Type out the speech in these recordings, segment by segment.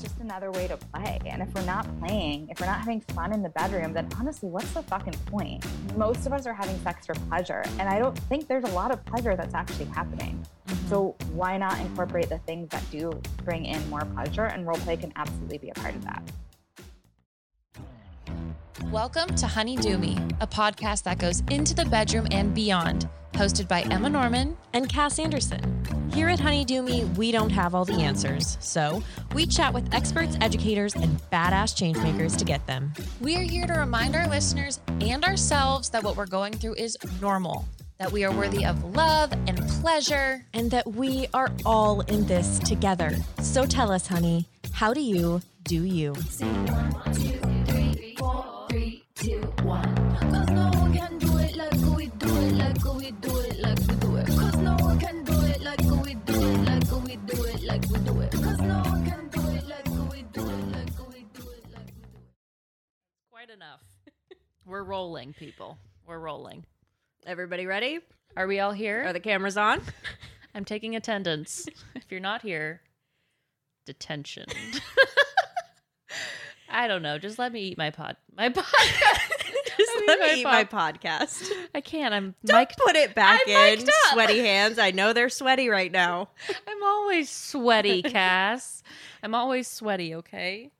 it's just another way to play. And if we're not playing, if we're not having fun in the bedroom, then honestly, what's the fucking point? Most of us are having sex for pleasure, and I don't think there's a lot of pleasure that's actually happening. Mm-hmm. So why not incorporate the things that do bring in more pleasure? And role play can absolutely be a part of that. Welcome to Honey Do Me, a podcast that goes into the bedroom and beyond, hosted by Emma Norman and Cass Anderson. Here at Honey Do Me, we don't have all the answers, so we chat with experts, educators, and badass changemakers to get them. We are here to remind our listeners and ourselves that what we're going through is normal, that we are worthy of love and pleasure, and that we are all in this together. So tell us, honey, how do you do you? two, one. Cause no one can do it like we do it, like we do it, like we do it. We're rolling, people. We're rolling. Everybody ready? Are we all here? Are the cameras on? I'm taking attendance. if you're not here, detention. I don't know. Just let me eat my pod. My podcast. Just let me eat my podcast. I can't. I'm. Don't mic'd, put it back I'm in. Sweaty hands. I know they're sweaty right now. I'm always sweaty, Cass. I'm always sweaty. Okay,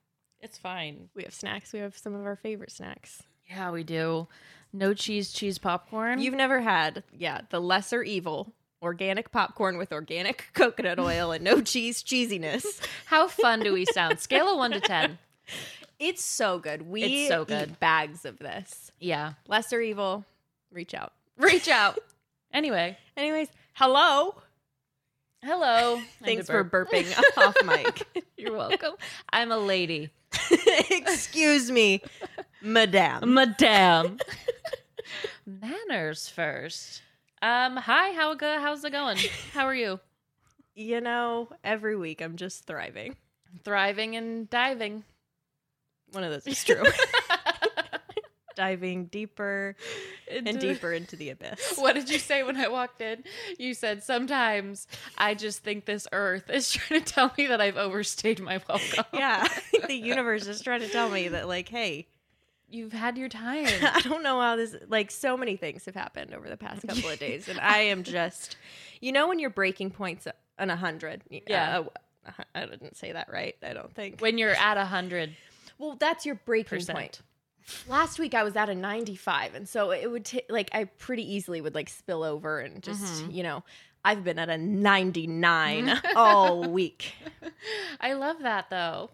it's fine. We have snacks. We have some of our favorite snacks. Yeah, we do. No cheese, cheese popcorn. You've never had, yeah, the lesser evil organic popcorn with organic coconut oil and no cheese cheesiness. How fun do we sound? Scale of one to ten. It's so good. We it's so good. bags of this. Yeah. Lesser evil. Reach out. Reach out. anyway. Anyways, hello. Hello. Thanks for burping off mic. You're welcome. I'm a lady. Excuse me, madame. Madame. Manners first. Um, hi, how go, how's it going? How are you? You know, every week I'm just thriving. Thriving and diving. One of those is true. Diving deeper into and deeper into the abyss. What did you say when I walked in? You said, Sometimes I just think this earth is trying to tell me that I've overstayed my welcome. Yeah. the universe is trying to tell me that, like, hey, you've had your time. I don't know how this like so many things have happened over the past couple of days and I am just you know when you're breaking points on a hundred. Yeah. Uh, I didn't say that right. I don't think. When you're at a hundred. Well, that's your breaking percent. point. Last week I was at a 95 and so it would take like I pretty easily would like spill over and just, mm-hmm. you know, I've been at a 99 all week. I love that though.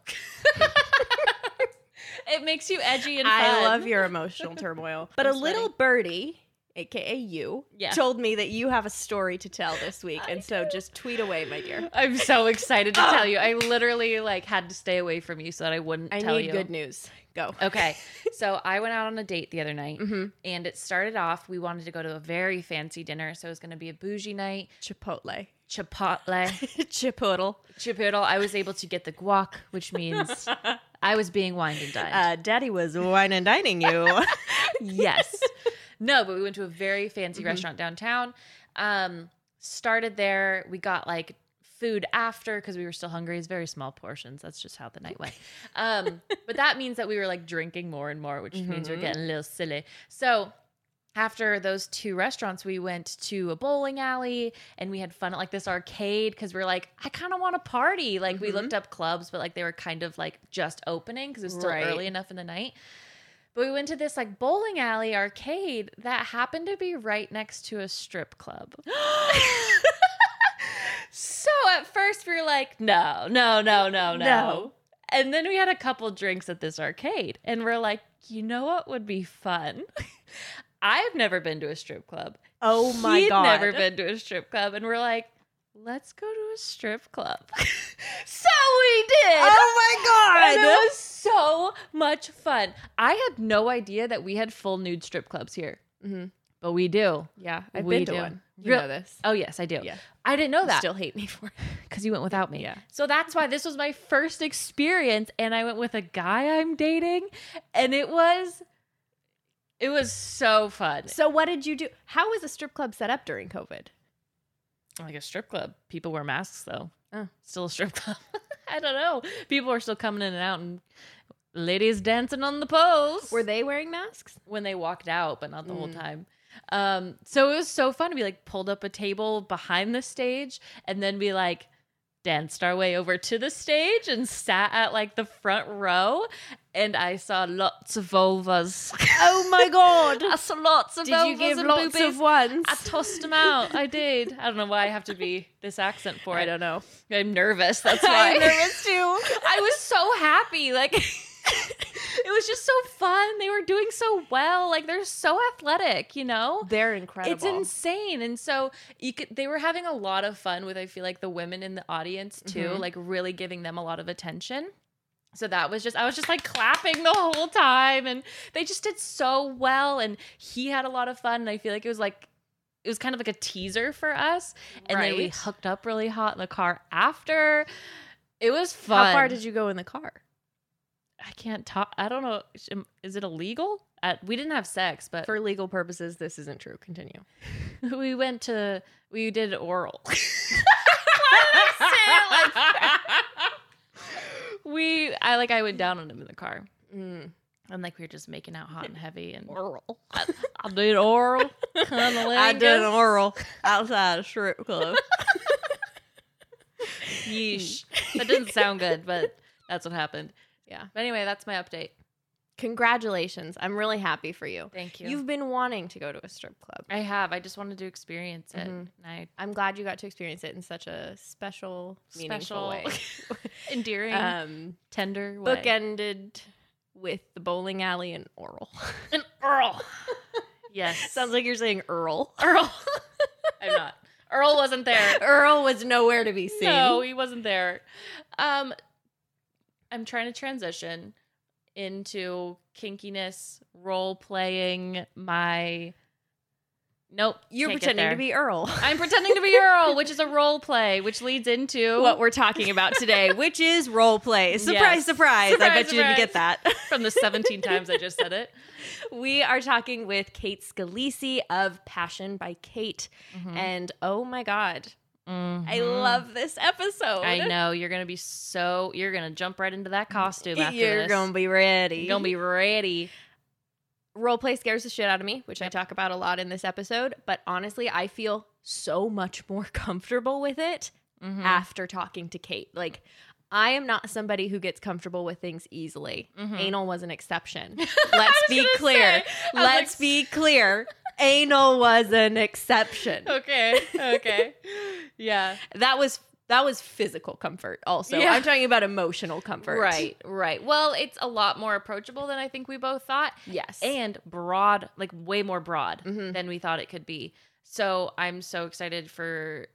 It makes you edgy and fun. I love your emotional turmoil. But a little birdie aka you, yeah. told me that you have a story to tell this week. and so just tweet away, my dear. I'm so excited to tell you. I literally like had to stay away from you so that I wouldn't I tell need you. good news. Go. Okay. so I went out on a date the other night mm-hmm. and it started off, we wanted to go to a very fancy dinner. So it was going to be a bougie night. Chipotle. Chipotle. Chipotle. Chipotle. I was able to get the guac, which means I was being wined and dined. Uh, Daddy was wine and dining you. yes. No, but we went to a very fancy mm-hmm. restaurant downtown. Um, started there. We got like food after because we were still hungry. It's very small portions. That's just how the night went. Um, but that means that we were like drinking more and more, which mm-hmm. means we're mm-hmm. getting a little silly. So after those two restaurants, we went to a bowling alley and we had fun at like this arcade because we are like, I kind of want to party. Like mm-hmm. we looked up clubs, but like they were kind of like just opening because it was still right. early enough in the night. But we went to this like bowling alley arcade that happened to be right next to a strip club. so at first we were like, no, no, no, no, no. No. And then we had a couple drinks at this arcade and we're like, you know what would be fun? I've never been to a strip club. Oh my He'd god. never been to a strip club. And we're like, let's go to a strip club. so we did. Oh my god. And it was so much fun. I had no idea that we had full nude strip clubs here. Mm-hmm. But we do. Yeah, I've we been to do. one. You Real- know this. Oh yes, I do. Yeah. I didn't know that. still hate me for it because you went without me. Yeah. So that's why this was my first experience, and I went with a guy I'm dating, and it was, it was so fun. So what did you do? How was a strip club set up during COVID? Like a strip club. People wear masks though. Oh. Still a strip club. I don't know. People are still coming in and out, and ladies dancing on the poles. Were they wearing masks? when they walked out, but not the whole Mm. time. Um, so it was so fun to be like pulled up a table behind the stage and then be like danced our way over to the stage and sat at like the front row and I saw lots of vulvas. Oh my god! I saw lots of Did vulvas you give and lots boobies. of ones? I tossed them out. I did. I don't know why I have to be this accent for it. I don't know. I'm nervous. That's why. I'm nervous too. I was so happy. Like it was just so fun. They were doing so well. Like they're so athletic, you know? They're incredible. It's insane. And so you could they were having a lot of fun with I feel like the women in the audience too, Mhm. like really giving them a lot of attention. So that was just I was just like clapping the whole time and they just did so well and he had a lot of fun and I feel like it was like it was kind of like a teaser for us and then we hooked up really hot in the car after. It was fun. How far did you go in the car? I can't talk. I don't know. Is it illegal? At, we didn't have sex, but For legal purposes, this isn't true. Continue. we went to we did oral. Why did I like that? We I like I went down on him in the car Mm. and like we were just making out hot and heavy and Oral. I, I did oral. I did oral outside a strip club. Yeesh. That didn't sound good, but that's what happened. Yeah. But anyway, that's my update. Congratulations. I'm really happy for you. Thank you. You've been wanting to go to a strip club. I have. I just wanted to experience it. Mhm. And I I'm glad you got to experience it in such a special, meaningful Special. way. endearing, um, tender way. bookended with the bowling alley and oral. An Earl. yes. Sounds like you're saying Earl. Earl. I'm not. Earl wasn't there. Earl was nowhere to be seen. No, he wasn't there. Um, I'm trying to transition into kinkiness, role playing my. Nope. You're pretending to be Earl. I'm pretending to be Earl, which is a role play, which leads into what we're talking about today, which is role play. Surprise, Yes. surprise. I Surprise, bet you didn't get that. from the 17 times I just said it. we are talking with Kate Scalisi of Passion by Kate. Mm-hmm. And oh my God, I love this episode. Mm-hmm. I know you're gonna be so you're gonna jump right into that costume after You're this. going to be ready. You're gonna be ready. role play scares the shit out of me, which I talk about a lot in this episode. But honestly, I feel so much more comfortable with it Mhm. after talking to Kate. Like, I am not somebody who gets comfortable with things easily. Mhm. Anal was an exception. Let's be clear. say, Let's like- be clear. Anal was an exception. Okay. Okay. yeah. That was that was physical comfort also. Yeah. I'm talking about emotional comfort. Right. Right. Well, it's a lot more approachable than I think we both thought, Yes. and broad, like way more broad Mhm. than we thought it could be. So I'm so excited for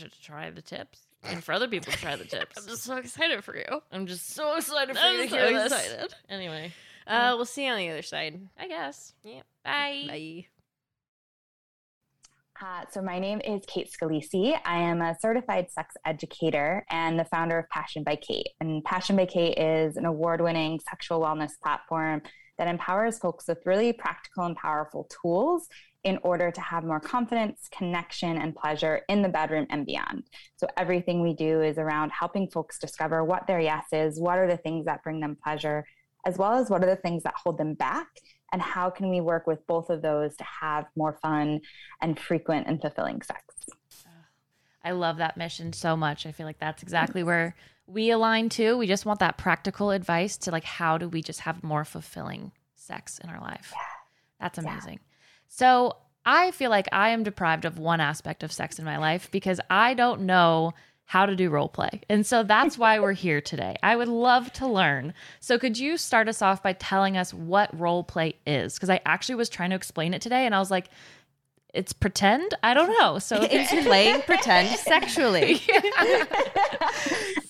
to try the tips and for other people to try the tips. I'm just so excited for you. I'm just so excited for I'm you to so hear this. excited. Anyway, Uh, we'll see you on the other side. I guess. Yeah. Bye. Bye. Uh, so my name is Kate Scalisi. I am a certified sex educator and the founder of Passion by Kate. And Passion by Kate is an award-winning sexual wellness platform that empowers folks with really practical and powerful tools in order to have more confidence, connection, and pleasure in the bedroom and beyond. So everything we do is around helping folks discover what their yes is, what are the things that bring them pleasure, as well as what are the things that hold them back, and how can we work with both of those to have more fun and frequent and fulfilling sex. I love that mission so much. I feel like that's exactly where we align too. We just want that practical advice to like how do we just have more fulfilling sex in our life. That's Yeah. amazing. So I feel like I am deprived of one aspect of sex in my life because I don't know how to do role play. And so that's why we're here today. I would love to learn. So could you start us off by telling us what role play is? Because I actually was trying to explain it today and I was like, it's pretend? I don't know. So It's playing pretend sexually.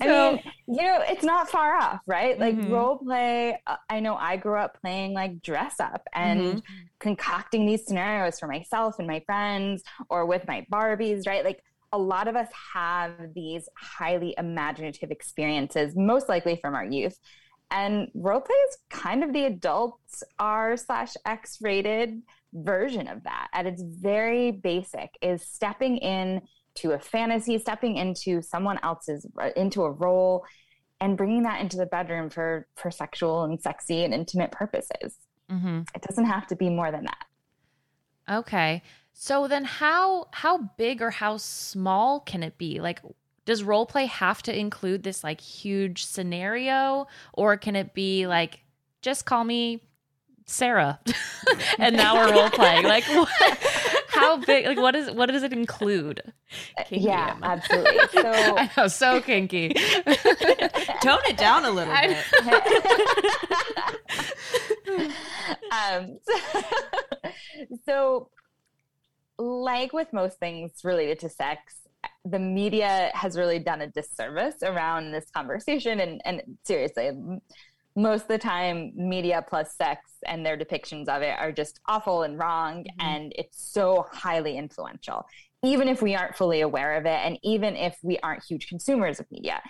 I mean, you know, it's not far off, right? Like Mhm. role play. uh, I know I grew up playing like dress up and concocting these scenarios for myself and my friends or with my Barbies, right? Like a lot of us have these highly imaginative experiences, most likely from our youth. And role play is kind of the adult R slash X rated version of that. At its very basic, is stepping in into a fantasy, stepping into someone else's into a role and bringing that into the bedroom for for sexual and sexy and intimate purposes. Mm-hmm. It doesn't have to be more than that. Okay. So then how how big or how small can it be? Like does role play have to include this like huge scenario or can it be like just call me Sarah and now we're role playing? Like what, how big like what is what does it include? Kinky, yeah, Emma. absolutely. So I know, so kinky. Tone it down a little I- bit. um, so, like with most things related to sex, the media has really done a disservice around this conversation. And, and seriously, most of the time, media plus sex and their depictions of it are just awful and wrong. Mm-hmm. And it's so highly influential, even if we aren't fully aware of it, and even if we aren't huge consumers of media.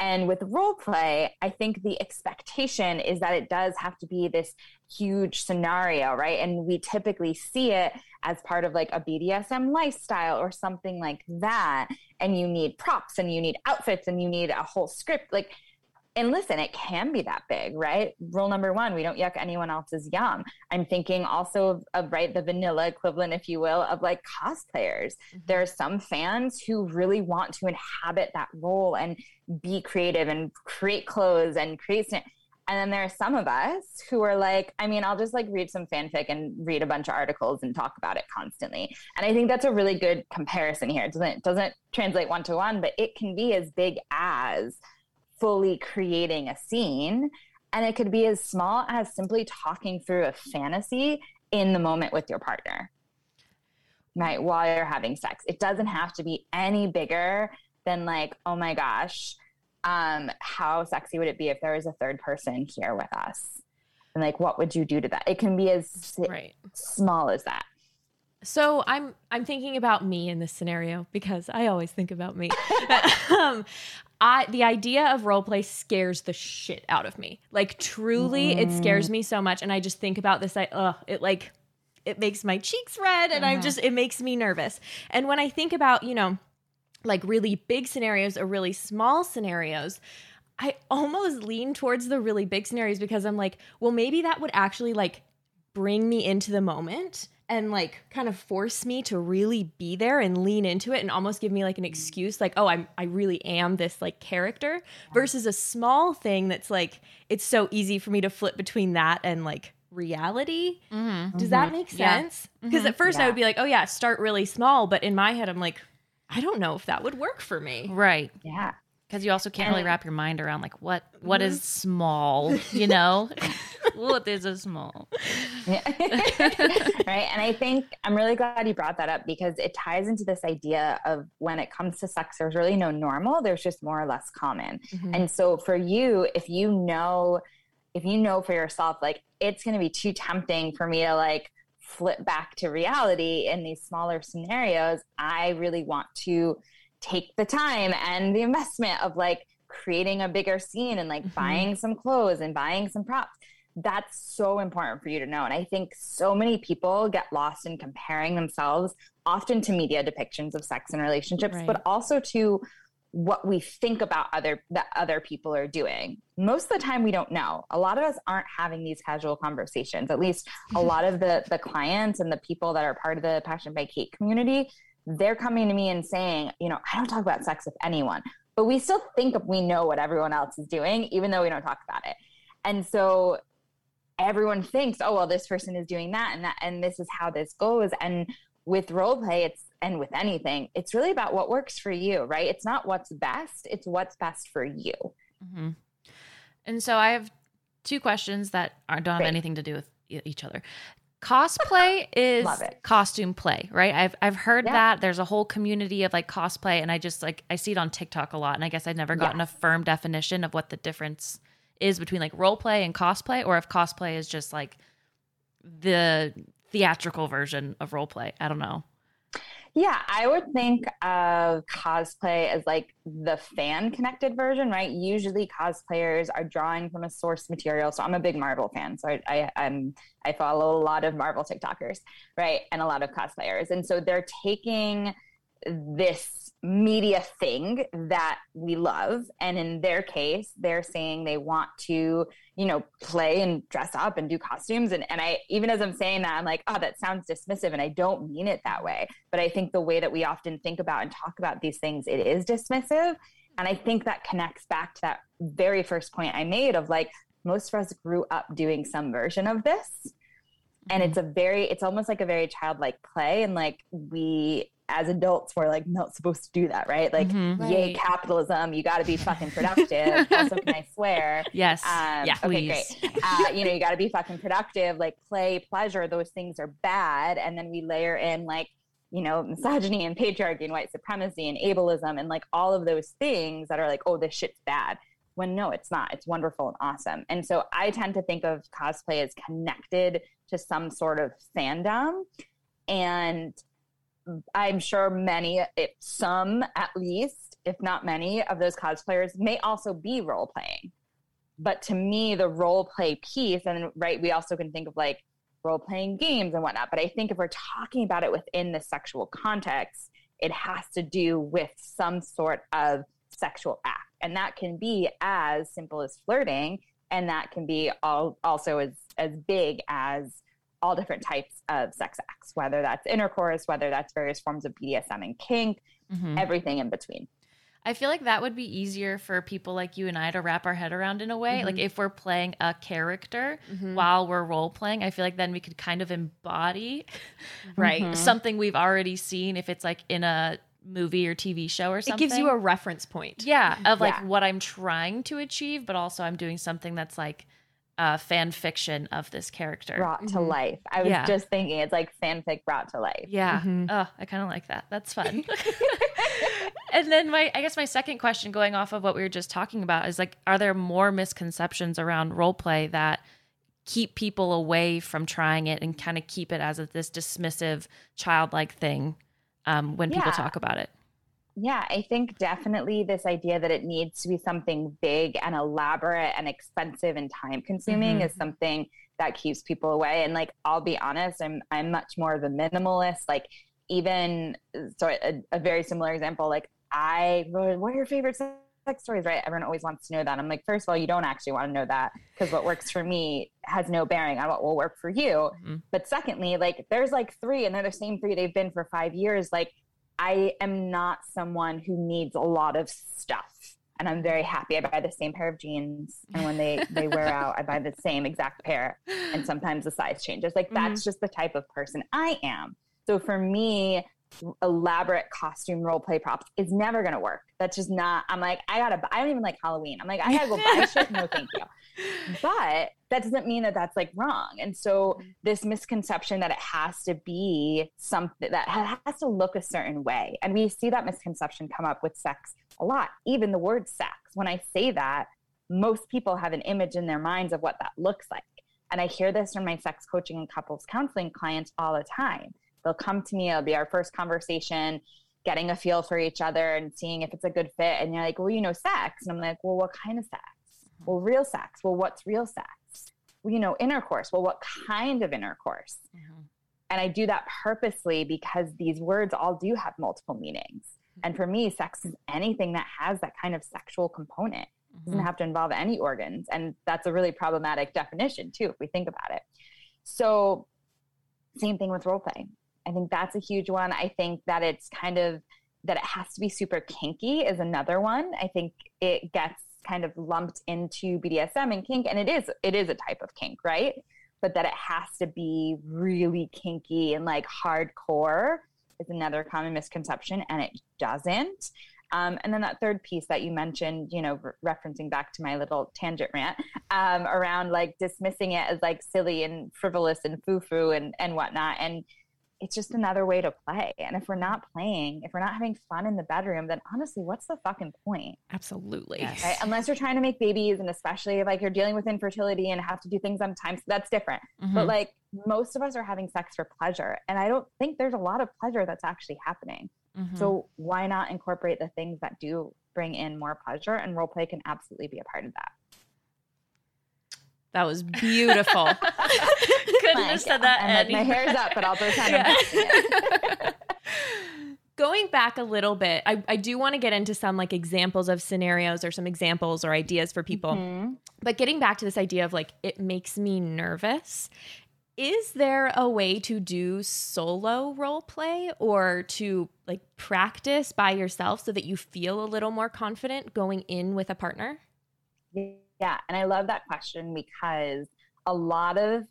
And with role play, I think the expectation is that it does have to be this huge scenario, right? And we typically see it as part of like a BDSM lifestyle or something like that. And you need props and you need outfits and you need a whole script. Like, and listen, it can be that big, right? Rule number one, we don't yuck anyone else's yum. I'm thinking also of, of right, the vanilla equivalent, if you will, of like cosplayers. Mm-hmm. There are some fans who really want to inhabit that role and be creative and create clothes and create. And then there are some of us who are like, I mean, I'll just like read some fanfic and read a bunch of articles and talk about it constantly. And I think that's a really good comparison here. It doesn't it doesn't translate one to one, but it can be as big as fully creating a scene. And it could be as small as simply talking through a fantasy in the moment with your partner, right? While you're having sex. It doesn't have to be any bigger than, like, oh my gosh, um, how sexy would it be if there was a third person here with us? And like, what would you do to that? It can be as right. small as that. So I'm I'm thinking about me in this scenario because I always think about me. um, I the idea of role play scares the shit out of me. Like truly, it scares me so much, and I just think about this. I ugh, it like it makes my cheeks red, and I'm just it makes me nervous. And when I think about you know like really big scenarios or really small scenarios. I almost lean towards the really big scenarios because I'm like, well, maybe that would actually like bring me into the moment and like kind of force me to really be there and lean into it and almost give me like an excuse like oh I'm I really am this like character versus a small thing that's like it's so easy for me to flip between that and like reality. Mm-hmm. Does that make sense? Because Mhm. at first I would be like, oh yeah, start really small, but in my head I'm like I don't know if that would work for me. Right. Yeah. Because you also can't really wrap your mind around like what what is small, you know? what is a small? Yeah. right. And I think I'm really glad you brought that up because it ties into this idea of when it comes to sex, there's really no normal, there's just more or less common. Mhm. And so for you, if you know, if you know for yourself, like it's going to be too tempting for me to like flip back to reality in these smaller scenarios, I really want to take the time and the investment of like creating a bigger scene and like Mhm. buying some clothes and buying some props. That's so important for you to know. And I think so many people get lost in comparing themselves often to media depictions of sex and relationships, Right. but also to what we think about other that other people are doing. Most of the time we don't know. A lot of us aren't having these casual conversations. At least a lot of the the clients and the people that are part of the Passion by Kate community, they're coming to me and saying, you know, I don't talk about sex with anyone, but we still think we know what everyone else is doing even though we don't talk about it. And so everyone thinks, oh well, this person is doing that and that and this is how this goes and with role play it's and with anything it's really about what works for you right it's not what's best it's what's best for you Mm-hmm. And so I have two questions that are, don't have Great. anything to do with each other. Cosplay is costume play, right? I've I've heard Yeah. that there's a whole community of like cosplay, and I just like I see it on TikTok a lot, and I guess I've never gotten Yes. a firm definition of what the difference is between like role play and cosplay, or if cosplay is just like the theatrical version of role play. I don't know. yeah i would think of cosplay as like the fan connected version right usually cosplayers are drawing from a source material so i'm a big marvel fan so i, I i'm i follow a lot of marvel tiktokers right and a lot of cosplayers and so they're taking this media thing that we love. And in their case, they're saying they want to, you know, play and dress up and do costumes. And, and I, even as I'm saying that, I'm like, oh, that sounds dismissive. And I don't mean it that way. But I think the way that we often think about and talk about these things, it is dismissive. And I think that connects back to that very first point I made of like, most of us grew up doing some version of this. And mm-hmm. it's a very, it's almost like a very childlike play. And like we, as adults, we're like not supposed to do that, right? Like, Mhm. yay, Right. capitalism, you got to be fucking productive. also, can I swear? Yes. Um, yeah. okay, please. great. Uh, you know, you got to be fucking productive, like play, pleasure. Those things are bad, and then we layer in like, you know, misogyny and patriarchy and white supremacy and ableism and like all of those things that are like, oh, this shit's bad. When no, it's not. It's wonderful and awesome. And so I tend to think of cosplay as connected to some sort of fandom, and I'm sure many, if some at least, if not many, of those cosplayers may also be role playing. But to me, the role play piece, and right, we also can think of like role playing games and whatnot. But I think if we're talking about it within the sexual context, it has to do with some sort of sexual act. And that can be as simple as flirting, and that can be all, also as, as big as all different types of sex acts, whether that's intercourse, whether that's various forms of BDSM and kink, Mhm. everything in between. I feel like that would be easier for people like you and I to wrap our head around in a way. Like if we're playing a character Mhm. while we're role playing, I feel like then we could kind of embody Right. Mhm. something we've already seen if it's like in a movie or TV show or something. It gives you a reference point. yeah, of like Yeah. what I'm trying to achieve, but also I'm doing something that's like uh, fan fiction of this character. Brought to Mhm. life. I was Yeah. just thinking it's like fanfic brought to life. Yeah. Mhm. Oh, I kind of like that. That's fun. and then my I guess my second question going off of what we were just talking about is like are there more misconceptions around role play that keep people away from trying it and kind of keep it as a, this dismissive childlike thing um, when people talk about it? Yeah, I think definitely this idea that it needs to be something big and elaborate and expensive and time consuming Mhm. is something that keeps people away. And like, I'll be honest, I'm I'm much more of a minimalist. Like, even so, a, a very similar example. Like, I what are your favorite sex stories? Right? Everyone always wants to know that. I'm like, first of all, you don't actually want to know that because what works for me has no bearing on what will work for you. Mhm. But secondly, like, there's like three, and they're the same three they've been for five years. Like I am not someone who needs a lot of stuff. And I'm very happy. I buy the same pair of jeans. And when they, they wear out, I buy the same exact pair. And sometimes the size changes. Like that's mm-hmm. just the type of person I am. So for me, elaborate costume role play props is never going to work. That's just not, I'm like, I gotta, I don't even like Halloween. I'm like, I gotta go buy shit. No, thank you. But that doesn't mean that that's like wrong. And so this misconception that it has to be something that ha- has to look a certain way. And we see that misconception come up with sex a lot. Even the word sex, when I say that, most people have an image in their minds of what that looks like. And I hear this from my sex coaching and couples counseling clients all the time. They'll come to me, it'll be our first conversation, getting a feel for each other and seeing if it's a good fit. And you're like, well, you know, sex. And I'm like, well, what kind of sex? Well, real sex. Well, what's real sex? Well, you know, intercourse. Well, what kind of intercourse? Mm-hmm. And I do that purposely because these words all do have multiple meanings. Mm-hmm. And for me, sex is anything that has that kind of sexual component. It doesn't mm-hmm. have to involve any organs. And that's a really problematic definition, too, if we think about it. So, same thing with role play. I think that's a huge one. I think that it's kind of that it has to be super kinky is another one. I think it gets kind of lumped into BDSM and kink, and it is it is a type of kink, right? But that it has to be really kinky and like hardcore is another common misconception, and it doesn't. Um, and then that third piece that you mentioned, you know, re- referencing back to my little tangent rant um, around like dismissing it as like silly and frivolous and foo foo and, and whatnot. And it's just another way to play. And if we're not playing, if we're not having fun in the bedroom, then honestly, what's the fucking point? Absolutely. Yes. Right? Unless you're trying to make babies, and especially if like you're dealing with infertility and have to do things on time, so that's different. Mhm. But like most of us are having sex for pleasure. And I don't think there's a lot of pleasure that's actually happening. Mhm. So why not incorporate the things that do bring in more pleasure? And role play can absolutely be a part of that. That was beautiful. couldn't have said that I'm like, my hair's up, but I'll pretend Yeah. I'm it. going back a little bit, I, I do want to get into some like examples of scenarios or some examples or ideas for people. Mhm. But getting back to this idea of like, it makes me nervous. Is there a way to do solo role play or to like practice by yourself so that you feel a little more confident going in with a partner? Yeah, and I love that question because a lot of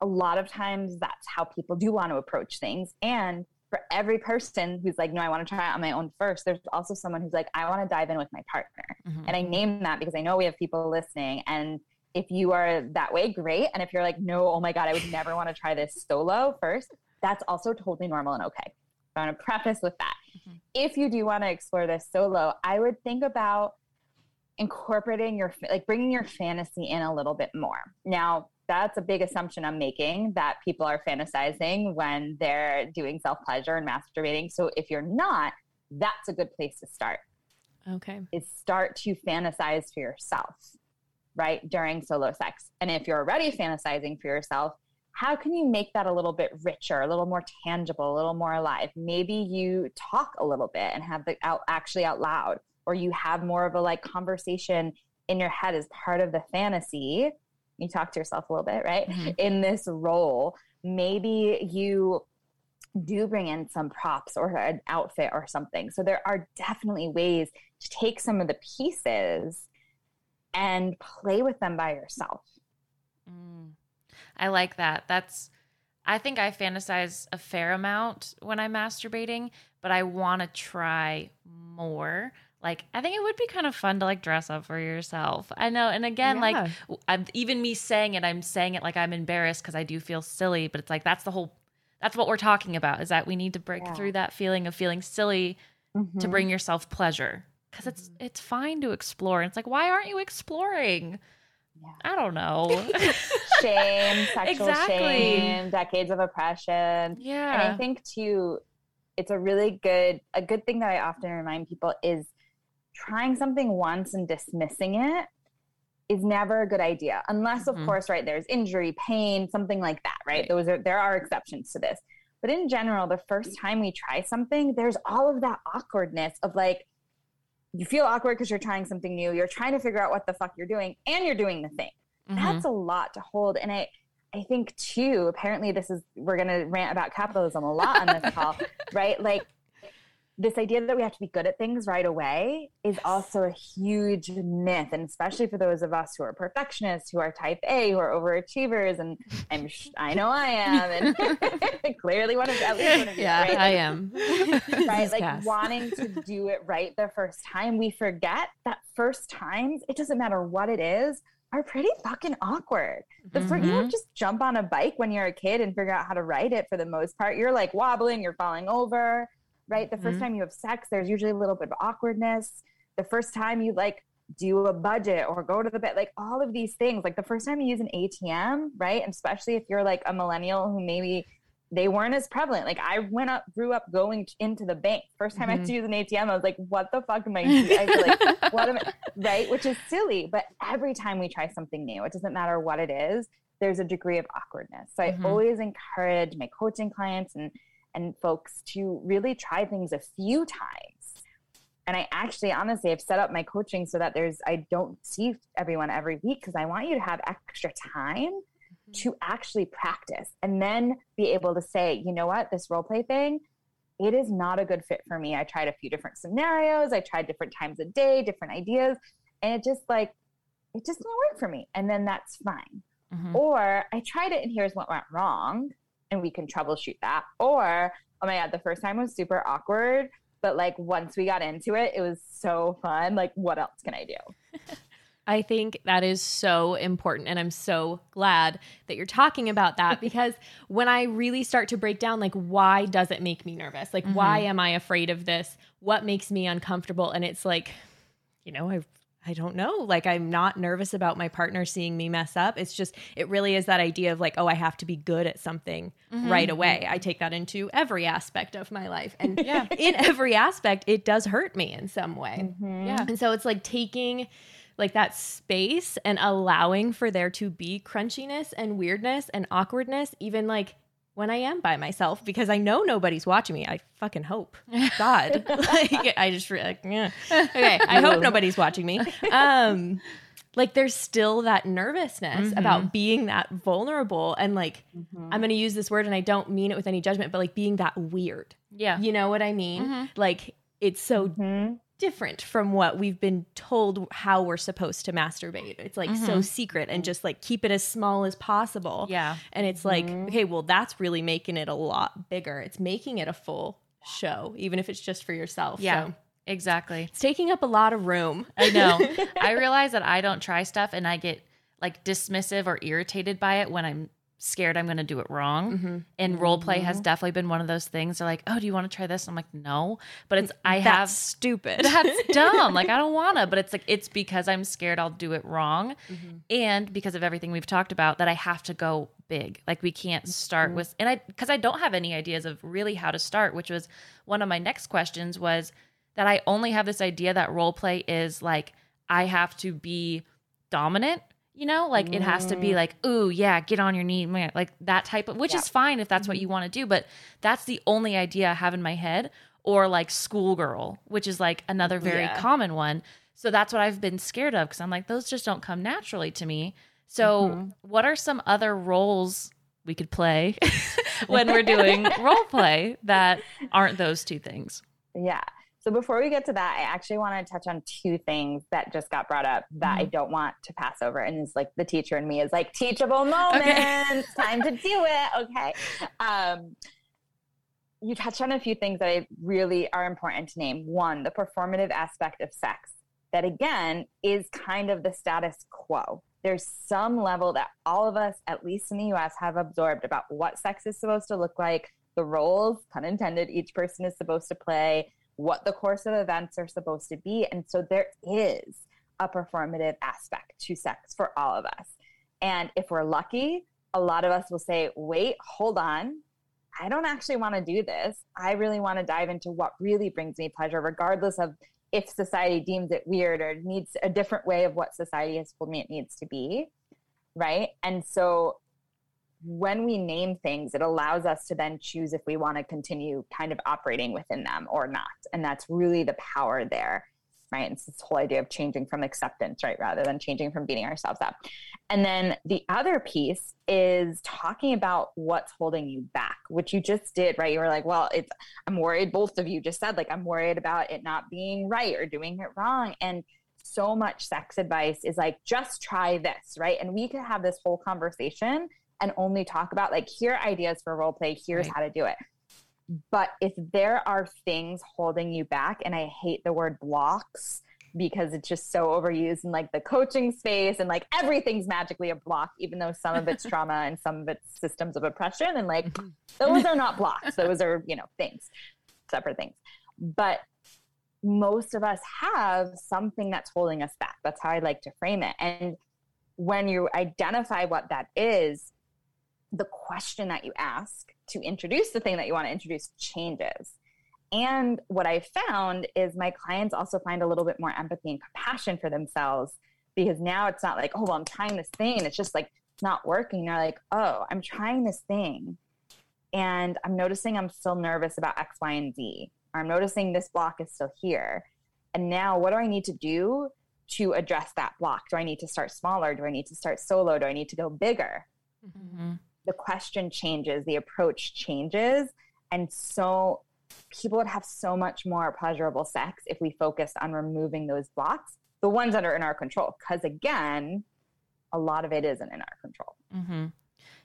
a lot of times that's how people do want to approach things and for every person who's like no I want to try it on my own first there's also someone who's like I want to dive in with my partner. Mhm. And I name that because I know we have people listening and if you are that way great and if you're like no oh my god I would never want to try this solo first that's also totally normal and okay. I want to preface with that. Mhm. If you do want to explore this solo, I would think about incorporating your like bringing your fantasy in a little bit more. Now, that's a big assumption I'm making that people are fantasizing when they're doing self-pleasure and masturbating. So if you're not, that's a good place to start. Okay. Is start to fantasize for yourself, right? During solo sex. And if you're already fantasizing for yourself, how can you make that a little bit richer, a little more tangible, a little more alive? Maybe you talk a little bit and have the out actually out loud, or you have more of a like conversation in your head as part of the fantasy. You talk to yourself a little bit, right? Mhm. In this role, maybe you do bring in some props or an outfit or something. So there are definitely ways to take some of the pieces and play with them by yourself. Mm. I like that. That's I think I fantasize a fair amount when I'm masturbating, but I want to try more. Like I think it would be kind of fun to like dress up for yourself. I know. And again, like Yeah. w- I'm, even me saying it, I'm saying it like I'm embarrassed because I do feel silly, but it's like that's the whole that's what we're talking about is that we need to break Yeah. through that feeling of feeling silly to Mhm. bring yourself pleasure because it's it's fine to explore. It's like why aren't you exploring? Yeah. I don't know. shame, sexual Exactly. shame, decades of oppression. yeah. And I think too, it's a really good a good thing that I often remind people is trying something once and dismissing it is never a good idea. Unless of Mhm. course, right, there's injury, pain, something like that, right? Right. Those are there are exceptions to this. But in general, the first time we try something, there's all of that awkwardness of like you feel awkward because you're trying something new, you're trying to figure out what the fuck you're doing, and you're doing the thing Mhm. that's a lot to hold and i i think too apparently this is we're going to rant about capitalism a lot on this call right like this idea that we have to be good at things right away is also a huge myth and especially for those of us who are perfectionists who are type a who are overachievers and i'm sh- i know i am and clearly one of at least one of you Yeah, right? I am. right? Like Cass. wanting to do it right the first time. We forget that first times, it doesn't matter what it is, are pretty fucking awkward. The fir- you don't just jump on a bike when you're a kid and figure out how to ride it for the most part. You're like wobbling, you're falling over, right? The 1st Mhm. time you have sex, there's usually a little bit of awkwardness. The first time you like do a budget or go to the bed, like all of these things, like the first time you use an ATM, right? And especially if you're like a millennial who maybe they weren't as prevalent. Like I went up, grew up going into the bank. First time I Mhm. had to use an ATM, I was like, "What the fuck am I doing?" I feel like, "What am I?" Right? Which is silly. But every time we try something new, it doesn't matter what it is. There's a degree of awkwardness. So Mhm. I always encourage my coaching clients and and folks to really try things a few times. And I actually, honestly, have set up my coaching so that there's I don't see everyone every week because I want you to have extra time to actually practice and then be able to say, you know what, this role play thing, it is not a good fit for me. I tried a few different scenarios, I tried different times a day, different ideas, and it just like, it just didn't work for me. And then that's fine. Mhm. Or I tried it and here's what went wrong, and we can troubleshoot that. Or, oh my God, the first time was super awkward. But like once we got into it, it was so fun. Like, what else can I do? I think that is so important. And I'm so glad that you're talking about that because when I really start to break down, like, why does it make me nervous? Like, why mm-hmm. am I afraid of this? What makes me uncomfortable? And it's like, you know, I. I don't know. Like, I'm not nervous about my partner seeing me mess up. It's just, it really is that idea of like, oh, I have to be good at something mm-hmm. right mm-hmm. away. I take that into every aspect of my life. And Yeah. in every aspect, it does hurt me in some way. Mm-hmm. Yeah. And so it's like taking like that space and allowing for there to be crunchiness and weirdness and awkwardness, even like when I am by myself because I know nobody's watching me. I fucking hope. God. like I just like, yeah. Okay, I hope nobody's watching me. Um like there's still that nervousness about being that vulnerable and like I'm going to use this word and I don't mean it with any judgment but like being that weird. Yeah. You know what I mean? Like it's so Mhm. Different from what we've been told how we're supposed to masturbate. It's like so mm-hmm. secret and mm-hmm. just like keep it as small as possible. Yeah. And it's like, mm-hmm. okay, well, that's really making it a lot bigger. It's making it a full show, even if it's just for yourself. Yeah. So Exactly. it's taking up a lot of room. I know. I realize that I don't try stuff and I get like dismissive or irritated by it when I'm scared I'm going to do it wrong. Mm-hmm. And role play has definitely been one of those things. They're like, "Oh, do you want to try this?" I'm like, "No." But it's I That's have stupid. that's dumb. Like I don't want to, but it's like it's because I'm scared I'll do it wrong, Mm-hmm. and because of everything we've talked about that I have to go big. Like we can't start with, and I because I don't have any ideas of really how to start. Which was one of my next questions was that I only have this idea that role play is like I have to be dominant. You know, like it has to be mm. like, ooh, yeah, get on your knee, meh," like that type of, which is fine if that's what mm-hmm. you want to do, but that's the only idea I have in my head. Or like schoolgirl, which is like another very Yeah. common one. So that's what I've been scared of because I'm like, those just don't come naturally to me. So, mm-hmm. what are some other roles we could play when we're doing role play that aren't those two things? Yeah. So before we get to that, I actually want to touch on two things that just got brought up that I don't want to pass over. And it's like the teacher in me is like teachable moments, time to do it. Okay. Um, you touched on a few things that I really are important to name. One, the performative aspect of sex, that again is kind of the status quo. There's some level that all of us, at least in the US, have absorbed about what sex is supposed to look like, the roles, pun intended, each person is supposed to play, what the course of events are supposed to be. And so there is a performative aspect to sex for all of us. And if we're lucky, a lot of us will say, wait, hold on. I don't actually want to do this. I really want to dive into what really brings me pleasure, regardless of if society deems it weird or needs a different way of what society has told me it needs to be. Right. And so when we name things, it allows us to then choose if we want to continue kind of operating within them or not. And that's really the power there. Right. It's this whole idea of changing from acceptance, right? Rather than changing from beating ourselves up. And then the other piece is talking about what's holding you back, which you just did, right? You were like, well, it's, I'm worried, both of you just said, like, I'm worried about it not being right or doing it wrong. And so much sex advice is like, just try this, right? And we could have this whole conversation and only talk about, like, here are ideas for role play, here's Right. how to do it. But if there are things holding you back, and I hate the word blocks because it's just so overused in like the coaching space and like everything's magically a block, even though some of it's trauma and some of it's systems of oppression. And like mm-hmm. those are not blocks, those are, you know, things, separate things. But most of us have something that's holding us back. That's how I like to frame it. And when you identify what that is, the question that you ask to introduce the thing that you want to introduce changes. And what I found is my clients also find a little bit more empathy and compassion for themselves because now it's not like, oh, well, I'm trying this thing. It's just like, it's not working. They're like, oh, I'm trying this thing. And I'm noticing I'm still nervous about X, Y, and Z. Or I'm noticing this block is still here. And now what do I need to do to address that block? Do I need to start smaller? Do I need to start solo? Do I need to go bigger? Mm-hmm. The question changes, the approach changes. And so people would have so much more pleasurable sex if we focused on removing those blocks, the ones that are in our control. Because again, a lot of it isn't in our control. Mm-hmm.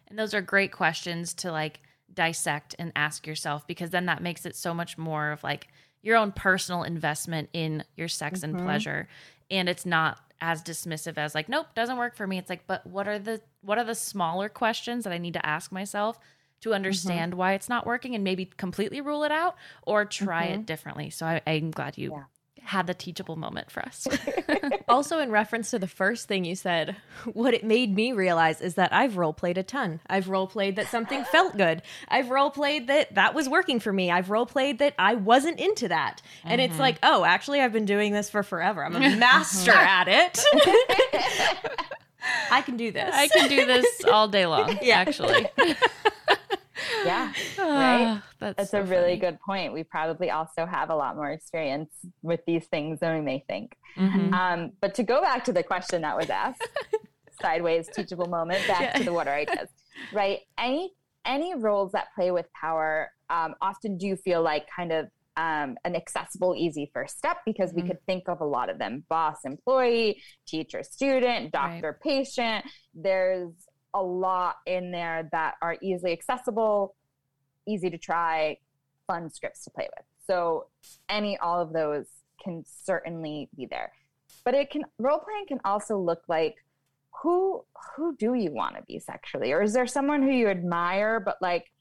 And those are great questions to like dissect and ask yourself because then that makes it so much more of like your own personal investment in your sex and pleasure. And it's not as dismissive as like, nope, doesn't work for me. It's like, but what are the what are the smaller questions that I need to ask myself to understand mm-hmm. why it's not working and maybe completely rule it out or try it mm-hmm. differently. So I, I'm glad you Yeah. Had the teachable moment for us. also, in reference to the first thing you said, what it made me realize is that I've role played a ton. I've role played that something felt good. I've role played that that was working for me. I've role played that I wasn't into that. And it's mm-hmm. like, oh, actually, I've been doing this for forever. I'm a master mm-hmm. at it. I can do this. I can do this all day long, Yeah. actually. Yeah, right? Ah, That's, That's so a really good point. We probably also have a lot more experience with these things than we may think. Mhm. Um, but to go back to the question that was asked, sideways teachable moment, back Yeah. to the what are ideas, right? Any any roles that play with power um, often do feel like kind of um, an accessible, easy first step because we Mhm. could think of a lot of them: boss, employee, teacher, student, doctor, patient. There's a lot in there that are easily accessible, easy to try, fun scripts to play with. So any all of those can certainly be there. But it can role playing can also look like who who do you want to be sexually? Or is there someone who you admire but like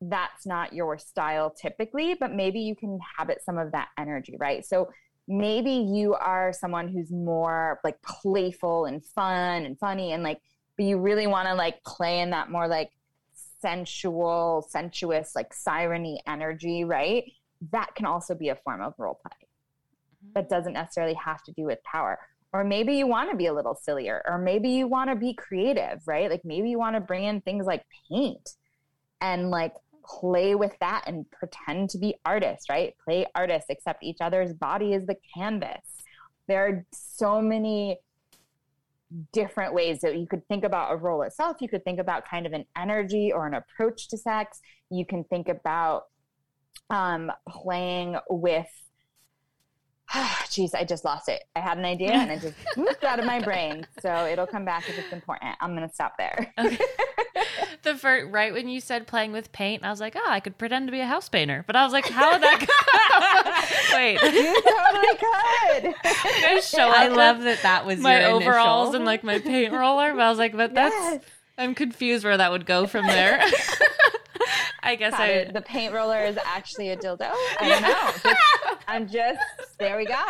that's not your style typically, but maybe you can inhabit some of that energy, right? So maybe you are someone who's more like playful and fun and funny and like but you really want to like play in that more like sensual, sensuous, like sireny energy, right? That can also be a form of role play. Mm-hmm. That doesn't necessarily have to do with power. Or maybe you want to be a little sillier, or maybe you want to be creative, right? Like maybe you want to bring in things like paint and like play with that and pretend to be artists, right? Play artists, except each other's body is the canvas. There are so many different ways that you could think about a role itself. You could think about kind of an energy or an approach to sex. You can think about um, playing with. Jeez, I just lost it. I had an idea and it just moved out of my brain. So it'll come back if it's important. I'm going to stop there. Okay. the first, right when you said playing with paint, I was like, oh, I could pretend to be a house painter. But I was like, how would that go? Wait, You totally could. I show I love that that was my overalls initial. and like my paint roller. But I was like, but that's Yes. I'm confused where that would go from there. I guess I. The paint roller is actually a dildo. I don't know. Just- I'm just, there we go.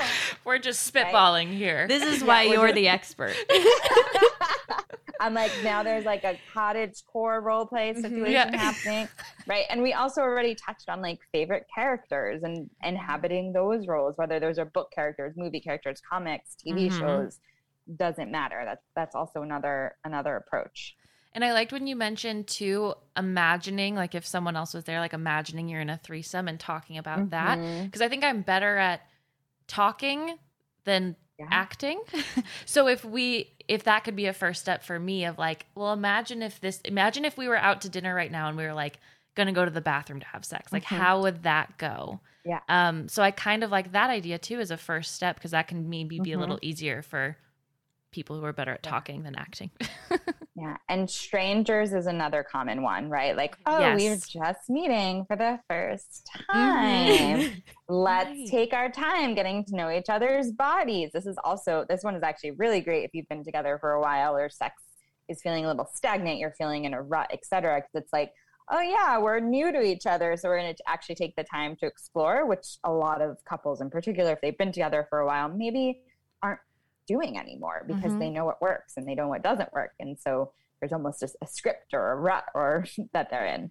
we're just spitballing here. This is why we're you're just- the expert. I'm like, now there's like a cottage core role play situation Yeah. happening. Right. And we also already touched on like favorite characters and inhabiting those roles, whether those are book characters, movie characters, comics, TV Mhm. shows, doesn't matter. That's that's also another another approach. And I liked when you mentioned too, imagining, like if someone else was there, like imagining you're in a threesome and talking about that. Mhm. Because I think I'm better at talking than Yeah. acting. so if we, if that could be a first step for me of like, well, imagine if this, imagine if we were out to dinner right now and we were like, going to go to the bathroom to have sex. Like, Mhm. how would that go? Yeah. Um, so I kind of like that idea too as a first step because that can maybe be a Mhm. little easier for people who are better at talking than acting. Yeah. And strangers is another common one, right? Like, oh, Yes. we're just meeting for the first mm-hmm. time. Let's Right. take our time getting to know each other's bodies. This is also, this one is actually really great if you've been together for a while or sex is feeling a little stagnant, you're feeling in a rut, et cetera. Because it's like, oh, yeah, we're new to each other. So we're going to actually take the time to explore, which a lot of couples in particular, if they've been together for a while, maybe doing anymore because Mhm. they know what works and they don't know what doesn't work. And so there's almost just a script or a rut or that they're in.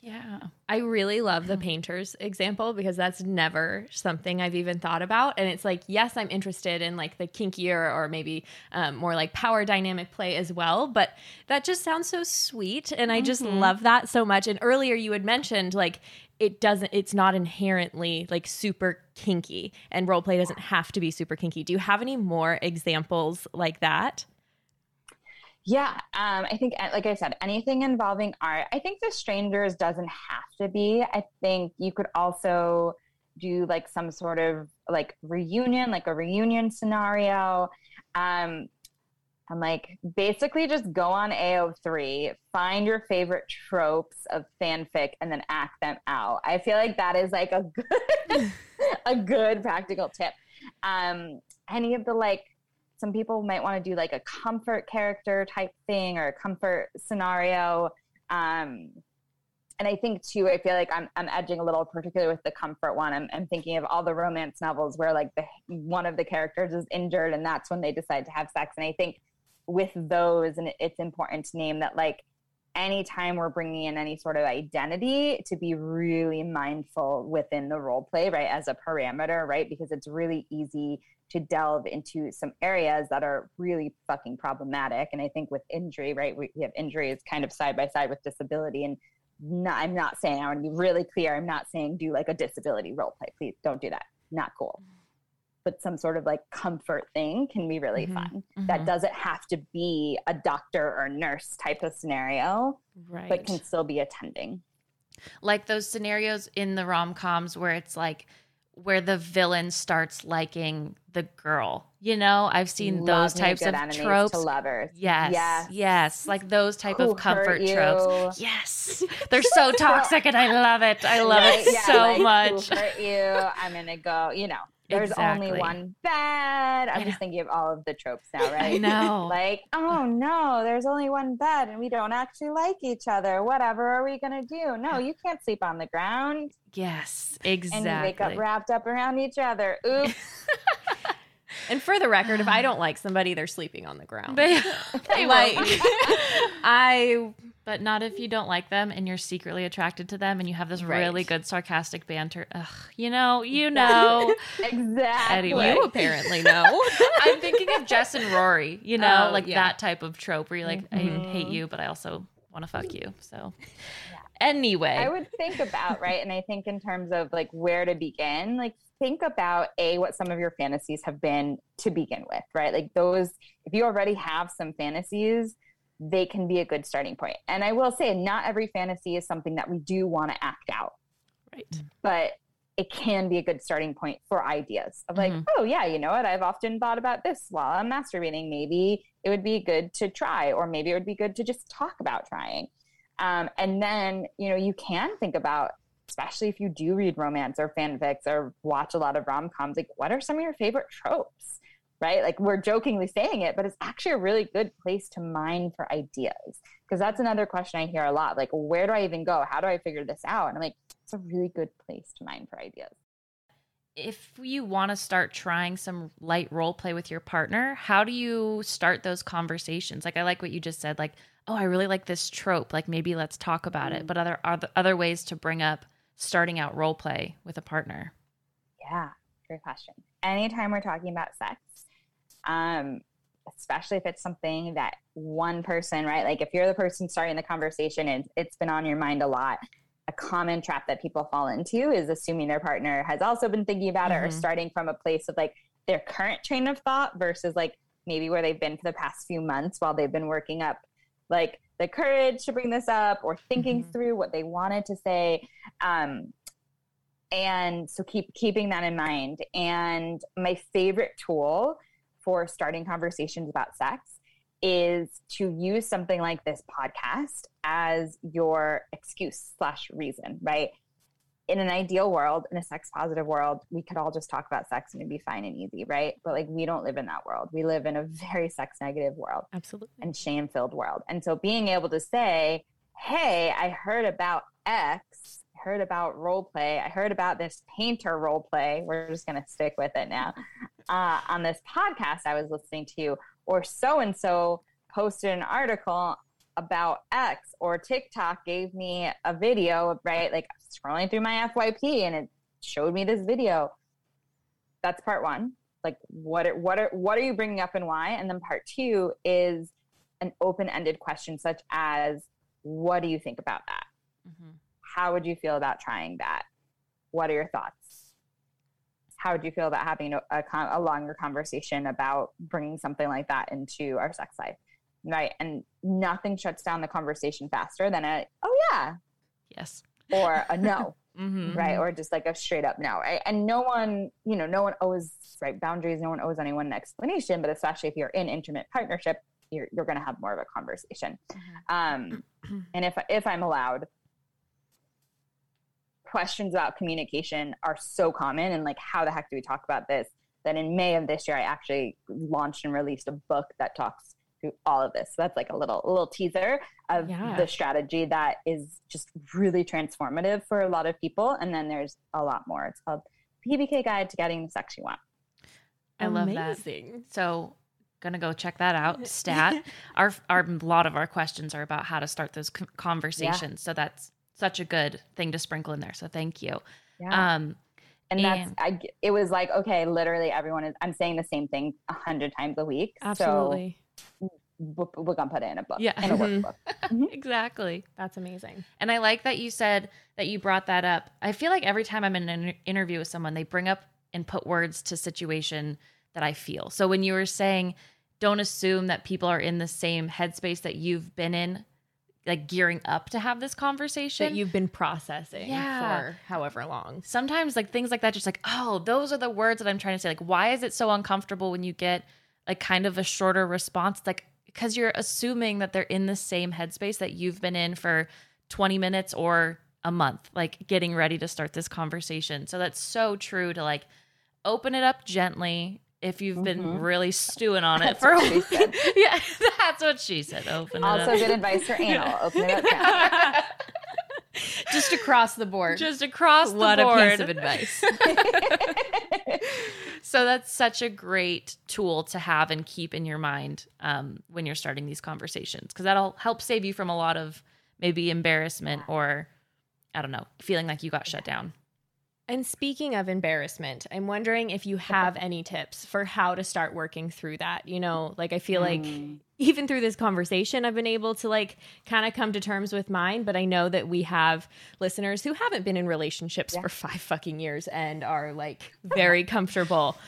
yeah. I really love the painters example because that's never something I've even thought about. And it's like, yes, I'm interested in like the kinkier or maybe um, more like power dynamic play as well. But that just sounds so sweet. And I just Mhm. love that so much. And earlier you had mentioned like, it doesn't it's not inherently like super kinky and role play doesn't have to be super kinky do you have any more examples like that Yeah, um, I think, uh, like I said, anything involving art. I think the strangers doesn't have to be. I think you could also do like some sort of like reunion, like a reunion scenario. Um, and like basically just go on AO3, find your favorite tropes of fanfic, and then act them out. I feel like that is like a good, a good practical tip. Um, any of the like some people might want to do like a comfort character type thing or a comfort scenario um, and i think too i feel like i'm, I'm edging a little particularly with the comfort one I'm, I'm thinking of all the romance novels where like the one of the characters is injured and that's when they decide to have sex and i think with those and it's important to name that like anytime we're bringing in any sort of identity to be really mindful within the role play right as a parameter right because it's really easy to delve into some areas that are really fucking problematic and i think with injury right we, have injury is kind of side by side with disability and not, I'm not saying, I want to be really clear. I'm not saying do like a disability role play. Please don't do that. Not cool. But some sort of like comfort thing can be really Mhm, fun. mhm. That doesn't have to be a doctor or nurse type of scenario, Right. but can still be attending. like those scenarios in the rom-coms where it's like where the villain starts liking the girl you know i've seen Love those types of tropes to lovers. yes Yes. yes like those type Who of comfort tropes yes they're so toxic and i love it i love Right? it Yeah, so like, much Who hurt you? I'm gonna go. You know, there's Exactly. only one bed. I'm just thinking of all of the tropes now, right? i know Like, oh no, there's only one bed and we don't actually like each other. Whatever are we gonna do? No, you can't sleep on the ground yes exactly. and you wake up wrapped up around each other. Oops. and for the record, if I don't like somebody, they're sleeping on the ground. they, they like like I but not if you don't like them and you're secretly attracted to them and you have this really good sarcastic banter Ugh, you know you know exactly. Anyway. you apparently know. I'm thinking of Jess and Rory, you know, Oh, like yeah. that type of trope where you're like, I mm-hmm. hate you, but I also want to fuck you. So, anyway, I would think about, right? And I think in terms of like where to begin, like think about A, what some of your fantasies have been to begin with, right? Like those, if you already have some fantasies, they can be a good starting point. And I will say, not every fantasy is something that we do want to act out, right. but it can be a good starting point for ideas of like, Mhm. oh, yeah, you know what? I've often thought about this while I'm masturbating. Maybe it would be good to try, or maybe it would be good to just talk about trying. Um, and then, you know, you can think about, especially if you do read romance or fanfics or watch a lot of rom coms, like what are some of your favorite tropes? Right? Like we're jokingly saying it, but it's actually a really good place to mine for ideas. Because that's another question I hear a lot. Like, where do I even go? How do I figure this out? And I'm like, it's a really good place to mine for ideas. If you want to start trying some light role play with your partner, how do you start those conversations? Like, I like what you just said, like, oh, I really like this trope. Like, maybe let's talk about it. Mm. But other are there other ways to bring up starting out role play with a partner? Yeah, great question. Anytime we're talking about sex, um, especially if it's something that one person, right? Like if you're the person starting the conversation and it's been on your mind a lot, a common trap that people fall into is assuming their partner has also been thinking about it or Mhm. starting from a place of like their current train of thought versus like maybe where they've been for the past few months while they've been working up like the courage to bring this up or thinking Mhm. through what they wanted to say. Um, and so keep keeping that in mind and my favorite tool for starting conversations about sex is to use something like this podcast as your excuse slash reason right in an ideal world in a sex positive world we could all just talk about sex and it'd be fine and easy right but like we don't live in that world we live in a very sex negative world Absolutely. and shame filled world. And so being able to say, Hey, I heard about X, I heard about role play, I heard about this painter role play. We're just going to stick with it now. Uh, on this podcast I was listening to, or so and so posted an article about X, or TikTok gave me a video, right? Like scrolling through my FYP and it showed me this video. That's part one. Like what are, what are what are you bringing up and why? And then part two is an open-ended question such as what do you think about that? Mm-hmm. how would you feel about trying that? What are your thoughts? How would you feel about having a, a, con- a longer conversation about bringing something like that into our sex life? Right and nothing shuts down the conversation faster than a oh yeah. Yes. Or a no Mm-hmm. right? Or just like a straight up no. Right and no one you know no one owes right boundaries. No one owes anyone an explanation but especially if you're in intimate partnership you're, you're going to have more of a conversation. Um and if if i'm allowed questions about communication are so common and like how the heck do we talk about this? That in may of this year i actually launched and released a book that talks through all of this so that's like a little a little teaser of Yeah. the strategy that is just really transformative for a lot of people and then there's a lot more it's called pbk guide to getting the sex you want I love that. So gonna go check that out. Stat. our our a lot of our questions are about how to start those c- conversations. So that's such a good thing to sprinkle in there. So thank you. yeah Um, and that's and- I, it was like okay literally everyone is i'm saying the same thing a hundred times a week Absolutely. So we're we're gonna put it in a book, Yeah. in a workbook. Mm-hmm. exactly. That's amazing. And I like that you said that you brought that up. I feel like every time I'm in an interview with someone, they bring up and put words to situation that I feel. So when you were saying, don't assume that people are in the same headspace that you've been in, like gearing up to have this conversation. That you've been processing Yeah. for however long. sometimes like things like that, just like, oh, those are the words that I'm trying to say. Like, why is it so uncomfortable when you get like kind of a shorter response? Like, because you're assuming that they're in the same headspace that you've been in for 20 minutes or a month, like getting ready to start this conversation. So that's so true to like open it up gently if you've been Mhm. really stewing on it That's for a what she while. yeah, that's what she said. Open it Also, up. good advice for anal. Open it up. Just across the board. Just across the what board. a piece of advice. So that's such a great tool to have and keep in your mind um, when you're starting these conversations because that'll help save you from a lot of maybe embarrassment or I don't know, feeling like you got shut down. And speaking of embarrassment, I'm wondering if you have any tips for how to start working through that. You know, like I feel like Mm. even through this conversation, I've been able to like kind of come to terms with mine. But I know that we have listeners who haven't been in relationships Yeah. for five fucking years and are like very comfortable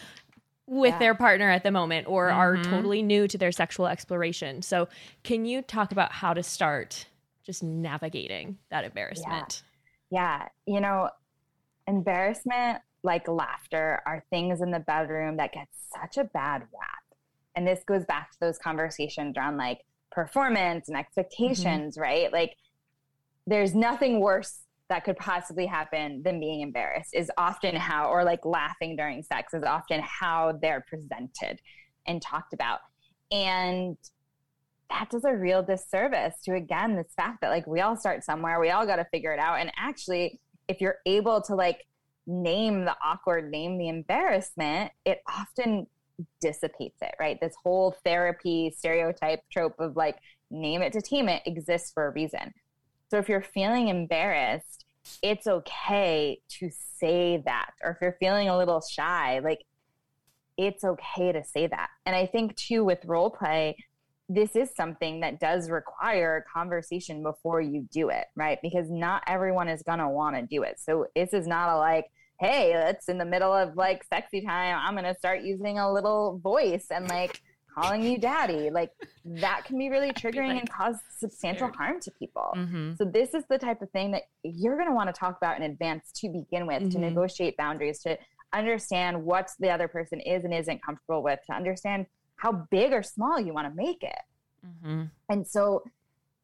with Yeah. their partner at the moment or are Mhm. totally new to their sexual exploration. So, can you talk about how to start just navigating that embarrassment? Yeah, you know, embarrassment, like laughter, are things in the bedroom that get such a bad rap. And this goes back to those conversations around like performance and mm-hmm. expectations, right? Like, there's nothing worse that could possibly happen than being embarrassed, is often how, or like laughing during sex, is often how they're presented and talked about. And that does a real disservice to again this fact that like we all start somewhere we all got to figure it out and actually if you're able to like name the awkward name the embarrassment it often dissipates it right? This whole therapy stereotype trope of like name it to tame it exists for a reason. So if you're feeling embarrassed it's okay to say that. Or if you're feeling a little shy like it's okay to say that. And i think too with role play this is something that does require a conversation before you do it, right? Because not everyone is going to want to do it. So this is not a like, hey, let's in the middle of like sexy time, I'm going to start using a little voice and like calling you daddy. Like that can be really triggering like, and cause substantial scared. harm to people. Mm-hmm. So this is the type of thing that you're going to want to talk about in advance to begin with, to Mhm. negotiate boundaries, to understand what the other person is and isn't comfortable with, to understand how big or small you want to make it. Mm-hmm. And so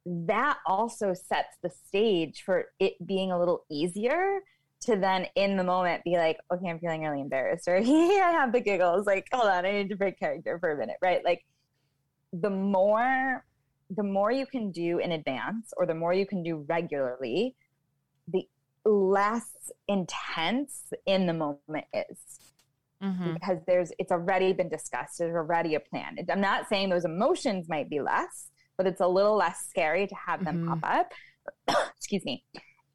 that also sets the stage for it being a little easier to then in the moment be like, okay, I'm feeling really embarrassed, or yeah, I have the giggles. Like, hold on, I need to break character for a minute, right? Like the more the more you can do in advance or the more you can do regularly, the less intense in the moment is Mm-hmm. because there's it's already been discussed there's already a plan i'm not saying those emotions might be less but it's a little less scary to have them Mhm. pop up excuse me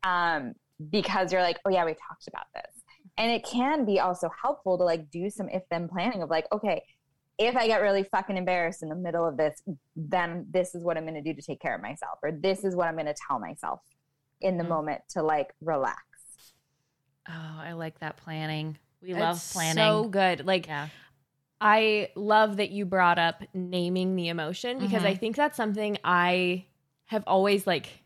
um, because you're like oh yeah we talked about this and it can be also helpful to like do some if then planning of like okay if i get really fucking embarrassed in the middle of this then this is what i'm going to do to take care of myself or this is what i'm going to tell myself in the Mhm. moment to like relax Oh, I like that planning. We It's love planning. So good. Like yeah. I love that you brought up naming the emotion because I Mhm. think that's something I have always like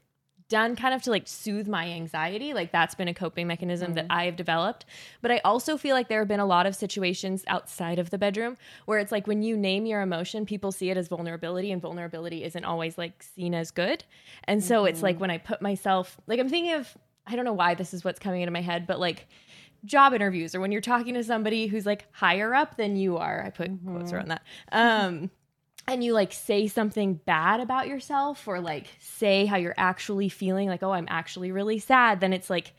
done kind of to like soothe my anxiety. Like that's been a coping mechanism that I have developed. But I also feel like there have been a lot of situations outside of the bedroom where it's like when you name your emotion, people see it as vulnerability and vulnerability isn't always like seen as good. And so it's like when I put myself like I'm thinking of I don't know why this is what's coming into my head, but like job interviews or when you're talking to somebody who's like higher up than you are. I put quotes around that. Um and you like say something bad about yourself or like say how you're actually feeling like oh I'm actually really sad, then it's like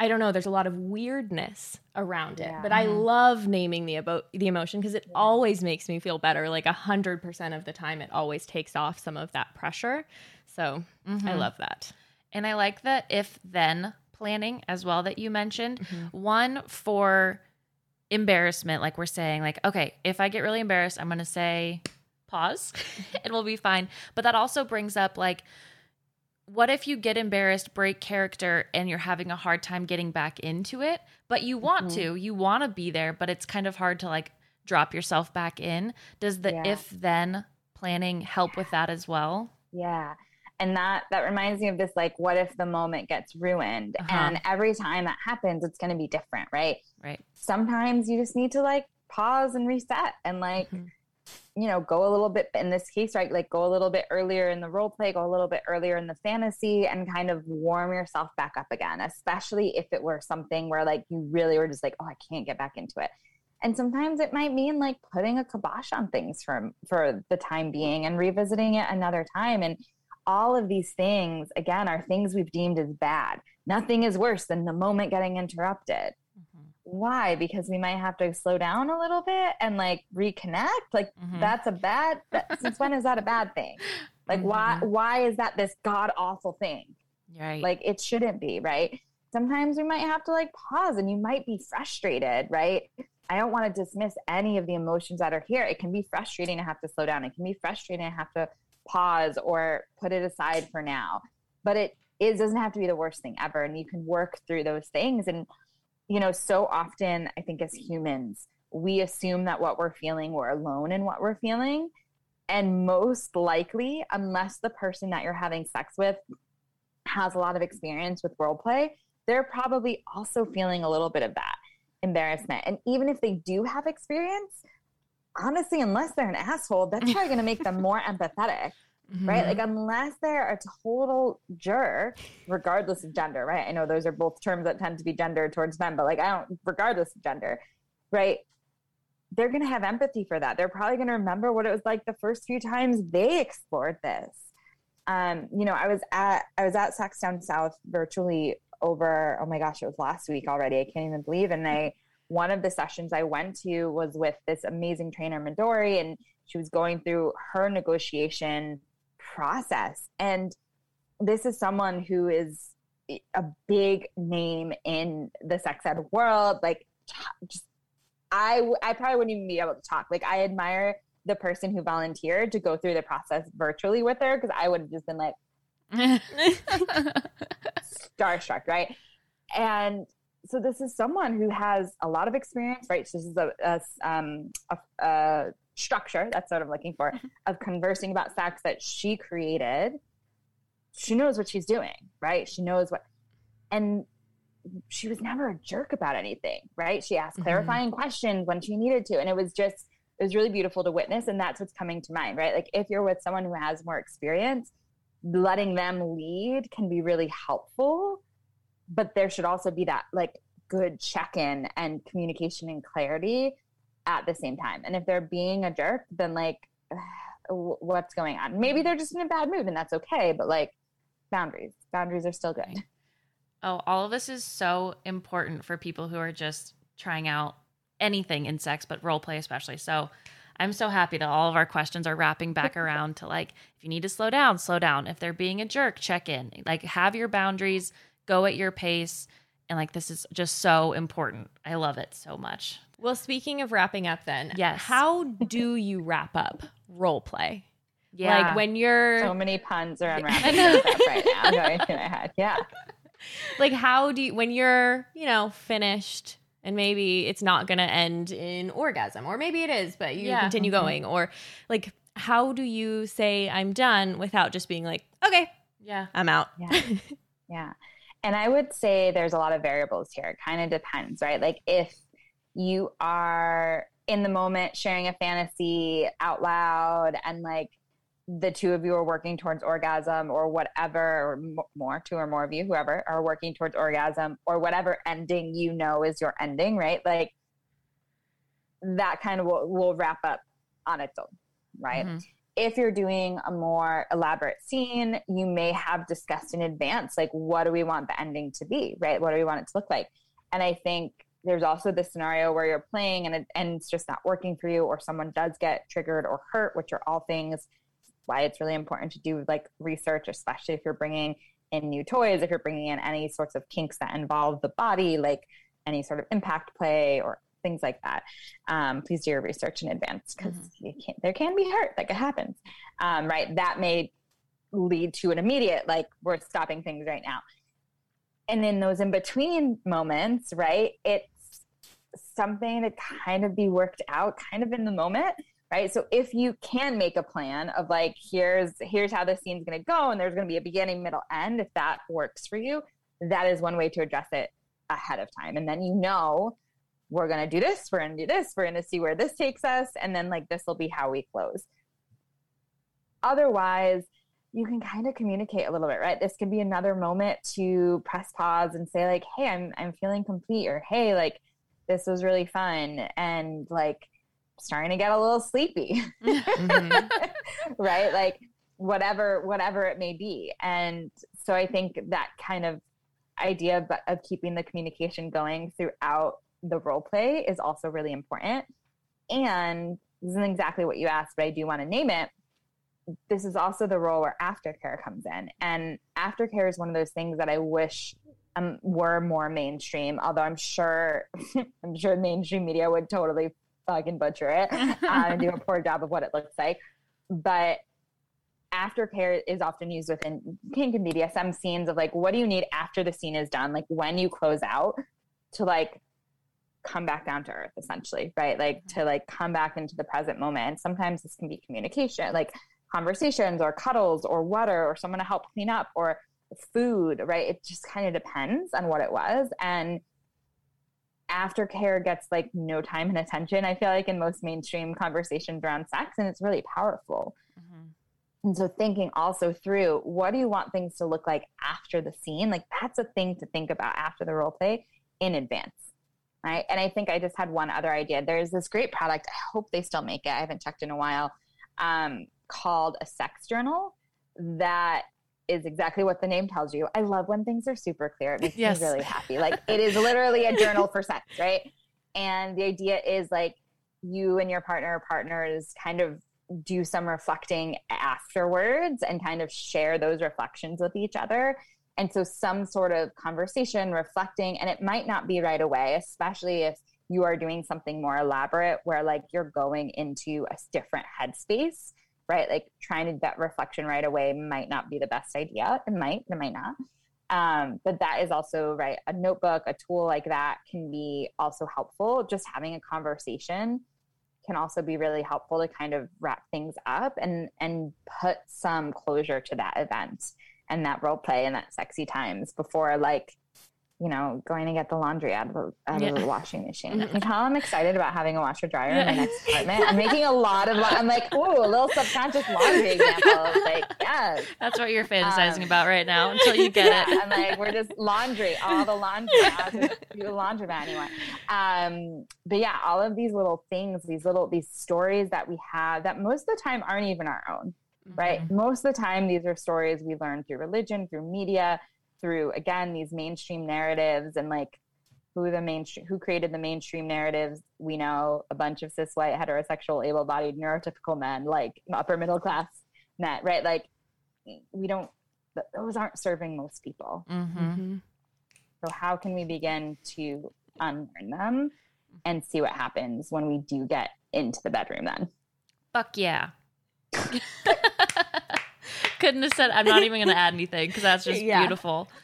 I don't know, there's a lot of weirdness around it. Yeah. But I love naming the ebo- the emotion because it always makes me feel better. Like a hundred percent of the time it always takes off some of that pressure. So I Mhm. love that. And I like the if then planning as well that you mentioned. Mhm. One for embarrassment, like we're saying, like, okay, if I get really embarrassed, I'm going to say pause and we'll be fine. But that also brings up like, what if you get embarrassed, break character, and you're having a hard time getting back into it, but you want Mhm. to, you want to be there, but it's kind of hard to like drop yourself back in. Does the Yeah. if then planning help with that as well? Yeah. And that that reminds me of this like what if the moment gets ruined Uh-huh. and every time that happens it's going to be different, right? Right. Sometimes you just need to like pause and reset and like Mhm. you know go a little bit in this case right like go a little bit earlier in the role play go a little bit earlier in the fantasy and kind of warm yourself back up again especially if it were something where like you really were just like oh i can't get back into it and sometimes it might mean like putting a kibosh on things for for the time being and revisiting it another time and all of these things again are things we've deemed as bad. Nothing is worse than the moment getting interrupted. Mhm. why? Because we might have to slow down a little bit and like reconnect? Like Mhm. that's a bad that, since when is that a bad thing? Like why Mhm. why is that this god awful thing? Right. like it shouldn't be right? Sometimes we might have to like pause and you might be frustrated right? I don't want to dismiss any of the emotions that are here. It can be frustrating to have to slow down. It can be frustrating to have to pause or put it aside for now. But it it doesn't have to be the worst thing ever and you can work through those things. And you know so often i think as humans we assume that what we're feeling we're alone in what we're feeling. And most likely unless the person that you're having sex with has a lot of experience with role play they're probably also feeling a little bit of that embarrassment. And even if they do have experience honestly unless they're an asshole that's probably going to make them more empathetic right? Mhm. Like unless they're a total jerk, regardless of gender, right? I know those are both terms that tend to be gendered towards men, but like I don't, regardless of gender, right? They're gonna have empathy for that. They're probably gonna remember what it was like the first few times they explored this. Um, you know, I was at I was at Sex Down South virtually over. Oh my gosh, it was last week already. I can't even believe. And I one of the sessions I went to was with this amazing trainer Midori, and she was going through her negotiation process. And this is someone who is a big name in the sex ed world. Like, just I, I probably wouldn't even be able to talk. Like, I admire the person who volunteered to go through the process virtually with her because I would have just been like starstruck, right? And so this is someone who has a lot of experience, right? So this is a, a, um, a, a structure that's what I'm looking for of conversing about sex that she created. She knows what she's doing, right? She knows what, and she was never a jerk about anything, right? She asked Mhm. clarifying questions when she needed to, and it was just it was really beautiful to witness, and that's what's coming to mind, right? Like if you're with someone who has more experience, letting them lead can be really helpful, but there should also be that like good check-in and communication and clarity at the same time. And if they're being a jerk, then like what's going on? Maybe they're just in a bad mood and that's okay, but like boundaries. Boundaries are still good. Oh, all of this is so important for people who are just trying out anything in sex, but role play especially. So I'm so happy that all of our questions are wrapping back around to like, if you need to slow down, slow down. If they're being a jerk, check in. Like, have your boundaries, go at your pace. And like, this is just so important. I love it so much. Well, speaking of wrapping up, then, Yes. how do you wrap up role play? Yeah. Like when you're So many puns are I unwrapping know. themselves right now going through my head. Yeah. like how do you when you're you know finished and maybe it's not gonna end in orgasm or maybe it is but you Yeah. continue Mhm. going or like how do you say i'm done without just being like okay yeah. i'm out Yeah. Yeah. And I would say there's a lot of variables here. It kind of depends, right? Like if you are in the moment sharing a fantasy out loud and like the two of you are working towards orgasm or whatever, or more, two or more of you, whoever are working towards orgasm or whatever ending you know is your ending, right? Like that kind of will, will wrap up on its own, right? Mhm. If you're doing a more elaborate scene, you may have discussed in advance, like, what do we want the ending to be, right? What do we want it to look like? And I think there's also this scenario where you're playing and, it, and it's just not working for you, or someone does get triggered or hurt, which are all things why it's really important to do like research, especially if you're bringing in new toys, if you're bringing in any sorts of kinks that involve the body, like any sort of impact play or things like that. Um, please do your research in advance because Mhm. there can be hurt, like it happens, um, right? That may lead to an immediate, like, we're stopping things right now. And in those in between moments, right, it's something to kind of be worked out kind of in the moment right so if you can make a plan of like here's here's how the scene's going to go and there's going to be a beginning middle end if that works for you that is one way to address it ahead of time and then you know we're going to do this we're going to do this we're going to see where this takes us and then like this will be how we close. Otherwise you can kind of communicate a little bit right? This can be another moment to press pause and say like hey i'm i'm feeling complete or hey like this was really fun and like starting to get a little sleepy. Mhm. right? Like whatever whatever it may be. And so i think that kind of idea of, of keeping the communication going throughout the role play is also really important. And this isn't exactly what you asked but i do want to name it. This is also the role where aftercare comes in. And aftercare is one of those things that i wish um, were more mainstream although i'm sure i'm sure mainstream media would totally fucking butcher it. Um, and do a poor job of what it looks like. But aftercare is often used within kink and BDSM scenes of like, what do you need after the scene is done? Like when you close out to like come back down to earth essentially, right? Like to like come back into the present moment. And sometimes this can be communication, like conversations or cuddles or water or someone to help clean up or food, right? It just kind of depends on what it was. And aftercare gets like no time and attention, I feel like in most mainstream conversations around sex. And it's really powerful. Mhm. And so thinking also through what do you want things to look like after the scene? Like that's a thing to think about after the role play in advance. Right. And I think I just had one other idea. There's this great product. I hope they still make it. I haven't checked in a while. Um, called a sex journal that is exactly what the name tells you. I love when things are super clear. It makes Yes. me really happy. Like it is literally a journal for sex, right? And the idea is like you and your partner or partners kind of do some reflecting afterwards and kind of share those reflections with each other. And so, some sort of conversation, reflecting, and it might not be right away, especially if you are doing something more elaborate where like you're going into a different headspace, right? Like trying to that reflection right away might not be the best idea. It might, it might not. Um, but that is also right. A notebook, a tool like that can be also helpful. Just having a conversation can also be really helpful to kind of wrap things up and and put some closure to that event and that role play and that sexy times before like you know going to get the laundry out of the, out of the washing machine. You know how I'm excited about having a washer dryer in my next apartment. I'm making a lot of. I'm like, ooh, a little subconscious laundry example. Like, yes, That's what you're fantasizing Um, about right now until you get yeah, it. I'm like, we're just laundry, all the laundry. Do a laundromat anyway. Um, but yeah, all of these little things, these little these stories that we have that most of the time aren't even our own, right? Mm-hmm. Most of the time, these are stories we learn through religion, through media, through again these mainstream narratives, and like who the mainstream who created the mainstream narratives. We know a bunch of cis white heterosexual able-bodied neurotypical men, like upper middle class men, right? Like we don't those aren't serving most people. Mhm. So how can we begin to unlearn them and see what happens when we do get into the bedroom then? Fuck yeah. Couldn't have said. I'm not even going to add anything because that's just Yeah. beautiful.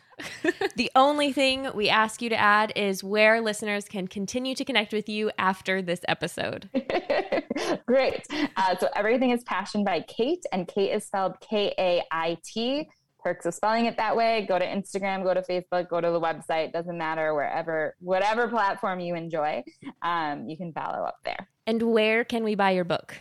The only thing we ask you to add is where listeners can continue to connect with you after this episode. Great. Uh, so everything is passion by Kait, and Kait is spelled K A I T. Perks of spelling it that way. Go to Instagram, go to Facebook, go to the website. Doesn't matter wherever, whatever platform you enjoy, um, you can follow up there. And where can we buy your book?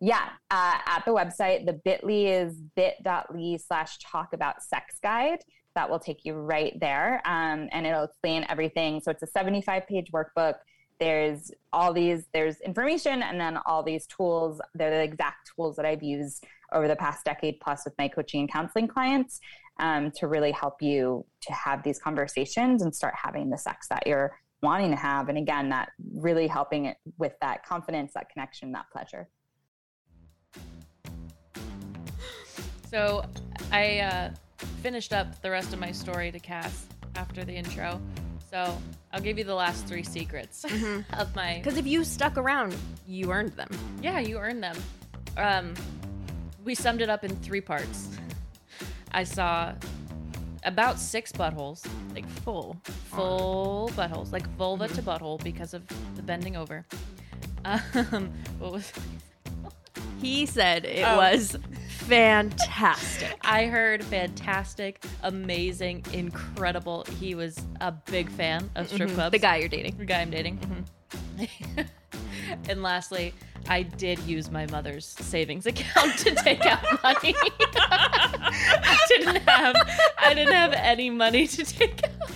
Yeah, uh, at the website, the bit.ly is bit.ly slash talk about sex guide. That will take you right there. Um, and it'll explain everything. So it's a 75 page workbook. There's all these, there's information and then all these tools. They're the exact tools that I've used over the past decade plus with my coaching and counseling clients um, to really help you to have these conversations and start having the sex that you're wanting to have. And again, that really helping it with that confidence, that connection, that pleasure. So I uh, finished up the rest of my story to Cass after the intro. So I'll give you the last three secrets of my. Because if you stuck around, you earned them. Yeah, you earned them. Um, we summed it up in three parts. I saw about six buttholes, like Full. full buttholes, like vulva to butthole because of the bending over. Um, what was? He said it Oh. was fantastic. I heard fantastic, amazing, incredible. He was a big fan of strip clubs. the guy you're dating. the guy I'm dating. and lastly, I did use my mother's savings account to take out money. I didn't have I didn't have any money to take out.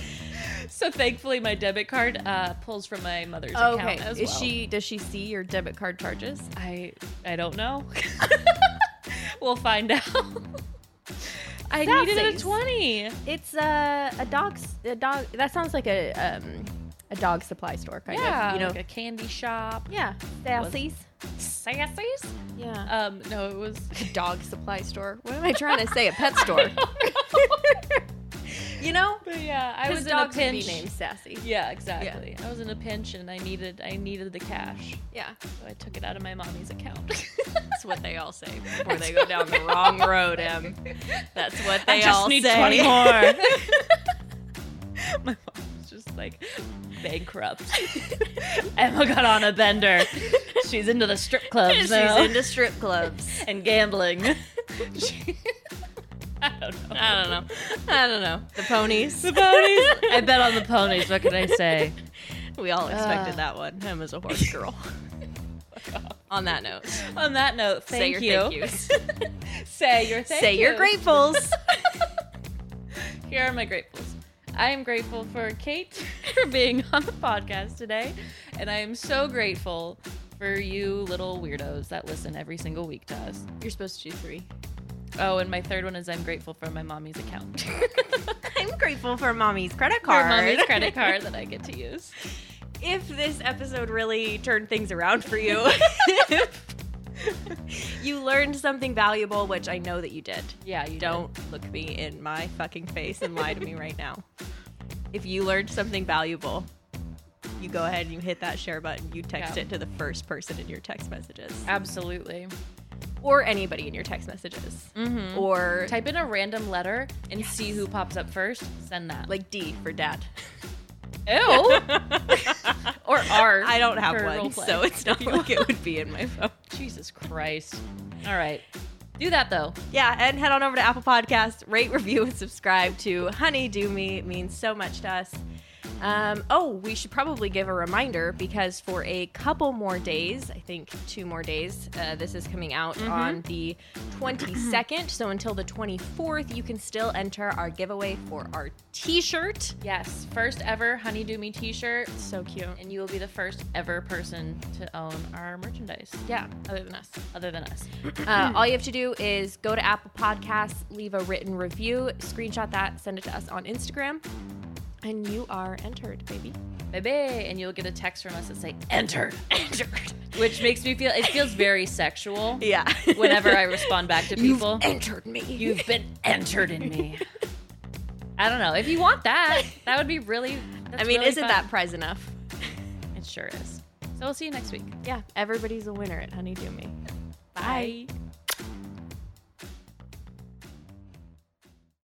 So thankfully, my debit card uh, pulls from my mother's Okay. account as Is well. she? Does she see your debit card charges? I I don't know. we'll find out. I needed a twenty. It's uh, a dog. A dog. That sounds like a um, a dog supply store kind Yeah, of. You know. like a candy shop. yeah. Sassies. Sassies? Yeah. Um, no, it was. a dog supply store. What am I trying to say? A pet store. You know. But yeah, I was in a pinch. named Sassy. Yeah, exactly. I was in a pinch and I needed I needed the cash, Yeah. so I took it out of my mommy's account. That's what they all say before they go down the wrong road, Em. That's what they I just all need say. 20 more. my mom was just like bankrupt. Emma got on a bender. She's into the strip clubs She's now into strip clubs. and gambling. She- I don't know. I don't know. I don't know. The ponies. The ponies. I bet on the ponies. What can I say? We all expected Ugh. that one. Him as a horse girl. On that note, On that note, thank say your you. thank yous. Say your thank say your gratefuls. Here are my gratefuls. I am grateful for Kait for being on the podcast today, and I am so grateful for you little weirdos that listen every single week to us. You're supposed to do three. Oh, and my third one is I'm grateful for my mommy's account. I'm grateful for mommy's credit card. for mommy's credit card that I get to use. if this episode really turned things around for you, you learned something valuable, which I know that you did. Yeah, you Don't look me in my fucking face and lie to me right now. If you learned something valuable, you go ahead and you hit that share button. You text Yeah. it to the first person in your text messages, Absolutely. Or anybody in your text messages, Mm-hmm. or Type in a random letter and see who pops up first. Send that. like D for dad. ew. or R. I don't have one, so it's not like it would be in my phone. Jesus Christ. All right. Do that though. Yeah, and head on over to Apple Podcasts, rate, review, and subscribe to Honey Do Me. It means so much to us. Um, oh, we should probably give a reminder because for a couple more days, I think two more days, uh, this is coming out on the 22nd. so until the 24th, you can still enter our giveaway for our t shirt. Yes. First ever Honey Do Me t-shirt. So cute. And you will be the first ever person to own our merchandise. Yeah, other than us. Other than us. Uh, all you have to do is go to Apple Podcasts, leave a written review, screenshot that, send it to us on Instagram, and you are entered, baby. Baby. And you'll get a text from us that say entered. Entered. Which makes me feel it feels very sexual Yeah. whenever I respond back to people. You've entered me. You've been entered in me. I don't know. If you want that, that would be really. I mean, really isn't fun. that prize enough? It sure is. So we'll see you next week. Yeah, everybody's a winner at Honey Do Me. Bye.